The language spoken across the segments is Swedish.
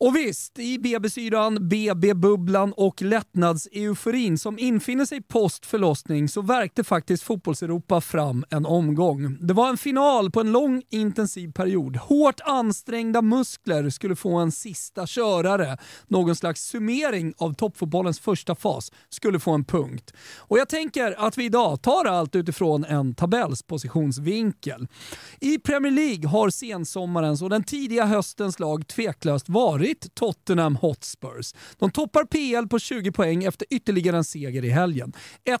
Och visst, i BB-syran, BB-bubblan och lättnadseuforin som infinner sig post förlossning så verkte faktiskt fotbollseuropa fram en omgång. Det var en final på en lång intensiv period. Hårt ansträngda muskler skulle få en sista körare. Någon slags summering av toppfotbollens första fas skulle få en punkt. Och jag tänker att vi idag tar allt utifrån en tabellspositionsvinkel. I Premier League har sensommarens och den tidiga höstens lag tveklöst varit varit Tottenham Hotspurs. De toppar PL på 20 poäng efter ytterligare en seger i helgen.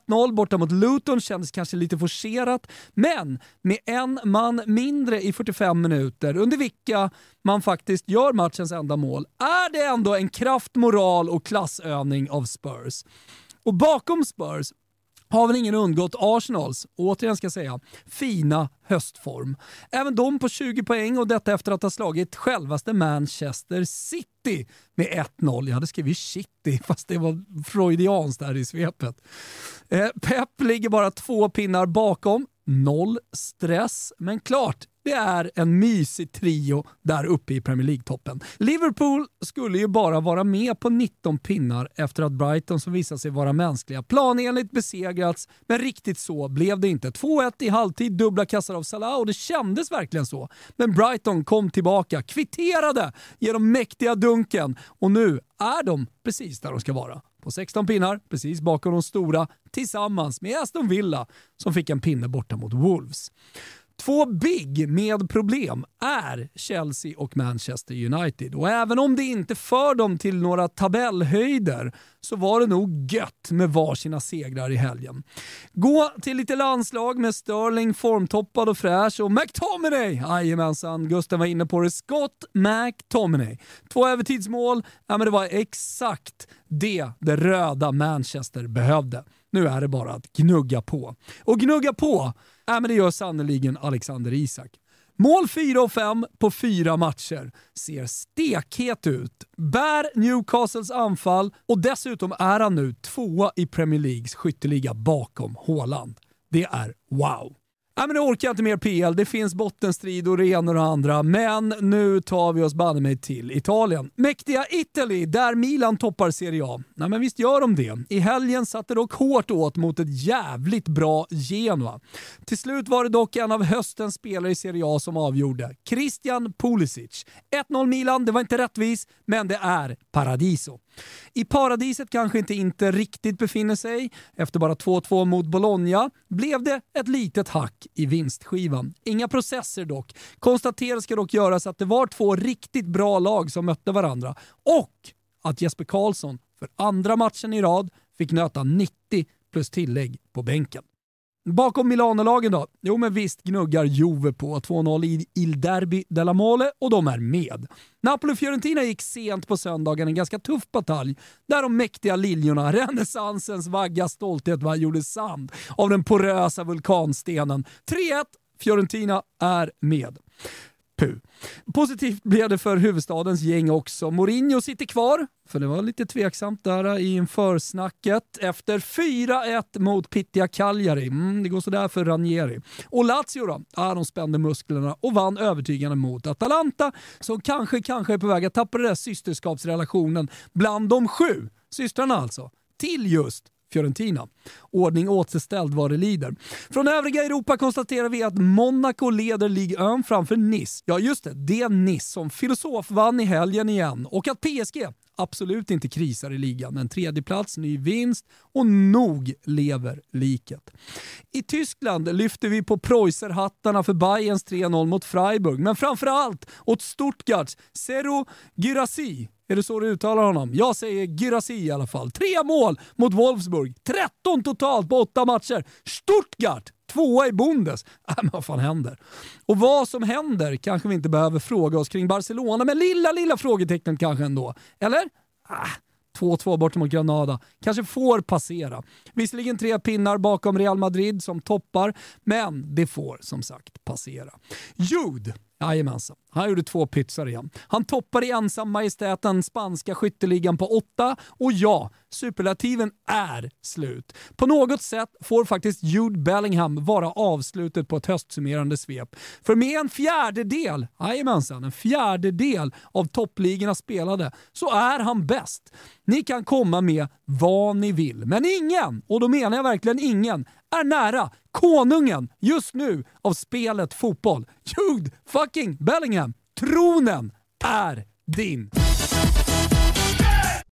1-0 borta mot Luton kändes kanske lite forcerat, men med en man mindre i 45 minuter, under vilka man faktiskt gör matchens enda mål, är det ändå en kraft, moral och klassövning av Spurs. Och bakom Spurs har väl ingen undgått Arsenals, återigen ska jag säga, fina höstform. Även de på 20 poäng och detta efter att ha slagit självaste Manchester City med 1-0. Jag hade skrivit City fast det var freudianskt där i svepet. Eh, Pep ligger bara två pinnar bakom, noll stress, men klart, det är en mysig trio där uppe i Premier League-toppen. Liverpool skulle ju bara vara med på 19 pinnar efter att Brighton, som visade sig vara mänskliga, planenligt besegrats, men riktigt så blev det inte. 2-1 i halvtid, dubbla kassar av Salah och det kändes verkligen så. Men Brighton kom tillbaka, kvitterade genom mäktiga dunken och nu är de precis där de ska vara. På 16 pinnar, precis bakom de stora, tillsammans med Aston Villa som fick en pinne borta mot Wolves. Två big med problem är Chelsea och Manchester United och även om det inte för dem till några tabellhöjder så var det nog gött med varsina segrar i helgen. Gå till lite landslag med Sterling formtoppad och fräsch och McTominay, jajamensan, Gusten var inne på det, Scott McTominay. Två övertidsmål, ja men det var exakt det det röda Manchester behövde. Nu är det bara att gnugga på. Och gnugga på, Nej, men det gör sannoliken Alexander Isak. Mål 4 och 5 på fyra matcher. Ser stekhet ut. Bär Newcastles anfall och dessutom är han nu tvåa i Premier Leagues skytteliga bakom Haaland. Det är wow! Nej, men nu orkar jag inte mer PL. Det finns bottenstrid och det ena och det andra. Men nu tar vi oss banne mig till Italien. Mäktiga Italy, där Milan toppar Serie A. Nej, men visst gör de det. I helgen satte dock hårt åt mot ett jävligt bra Genoa. Till slut var det dock en av höstens spelare i Serie A som avgjorde. Christian Pulisic. 1-0 Milan, det var inte rättvis, men det är Paradiso. I paradiset kanske inte inte riktigt befinner sig. Efter bara 2-2 mot Bologna blev det ett litet hack i vinstskivan. Inga processer dock. Konstateras ska dock göras att det var två riktigt bra lag som mötte varandra och att Jesper Karlsson för andra matchen i rad fick nöta 90 plus tillägg på bänken. Bakom Milanolagen då? Jo men visst gnuggar Juve på 2-0 i Il Derby della Mole och de är med. Napoli-Fiorentina gick sent på söndagen en ganska tuff batalj där de mäktiga liljorna, renässansens vagga stolthet var gjorde sand av den porösa vulkanstenen. 3-1, Fiorentina är med. Puh. Positivt blev det för huvudstadens gäng också. Mourinho sitter kvar, för det var lite tveksamt där äh, i försnacket efter 4-1 mot Pittia Cagliari. Mm, det går sådär för Ranieri. Och Lazio då? Ah, de spände musklerna och vann övertygande mot Atalanta som kanske, kanske är på väg att tappa den där systerskapsrelationen bland de sju systrarna alltså, till just Fiorentina. Ordning återställd vad det lider. Från övriga Europa konstaterar vi att Monaco leder Ligue 1 framför Nice. Ja just det, det Nice som filosof vann i helgen igen och att PSG absolut inte krisar i ligan. En tredjeplats, ny vinst och nog lever liket. I Tyskland lyfter vi på preußerhattarna för Bayerns 3-0 mot Freiburg, men framförallt åt Stuttgarts Zero Gyrassi är det så du uttalar honom? Jag säger Gyrassi i alla fall. Tre mål mot Wolfsburg. 13 totalt på åtta matcher. Stuttgart tvåa i Bundes. Äh, men vad fan händer? Och vad som händer kanske vi inte behöver fråga oss kring Barcelona, men lilla, lilla frågetecknet kanske ändå. Eller? Ah, äh. 2-2 bort mot Granada. Kanske får passera. Visserligen tre pinnar bakom Real Madrid som toppar, men det får som sagt passera. Jude, jajamensan. Han gjorde två pytsar igen. Han toppar i ensam majestät den spanska skytteligan på åtta och ja, superlativen är slut. På något sätt får faktiskt Jude Bellingham vara avslutet på ett höstsummerande svep. För med en fjärdedel, jajamensan, en fjärdedel av toppligorna spelade så är han bäst. Ni kan komma med vad ni vill, men ingen, och då menar jag verkligen ingen, är nära konungen just nu av spelet fotboll. Jude fucking Bellingham, tronen är din.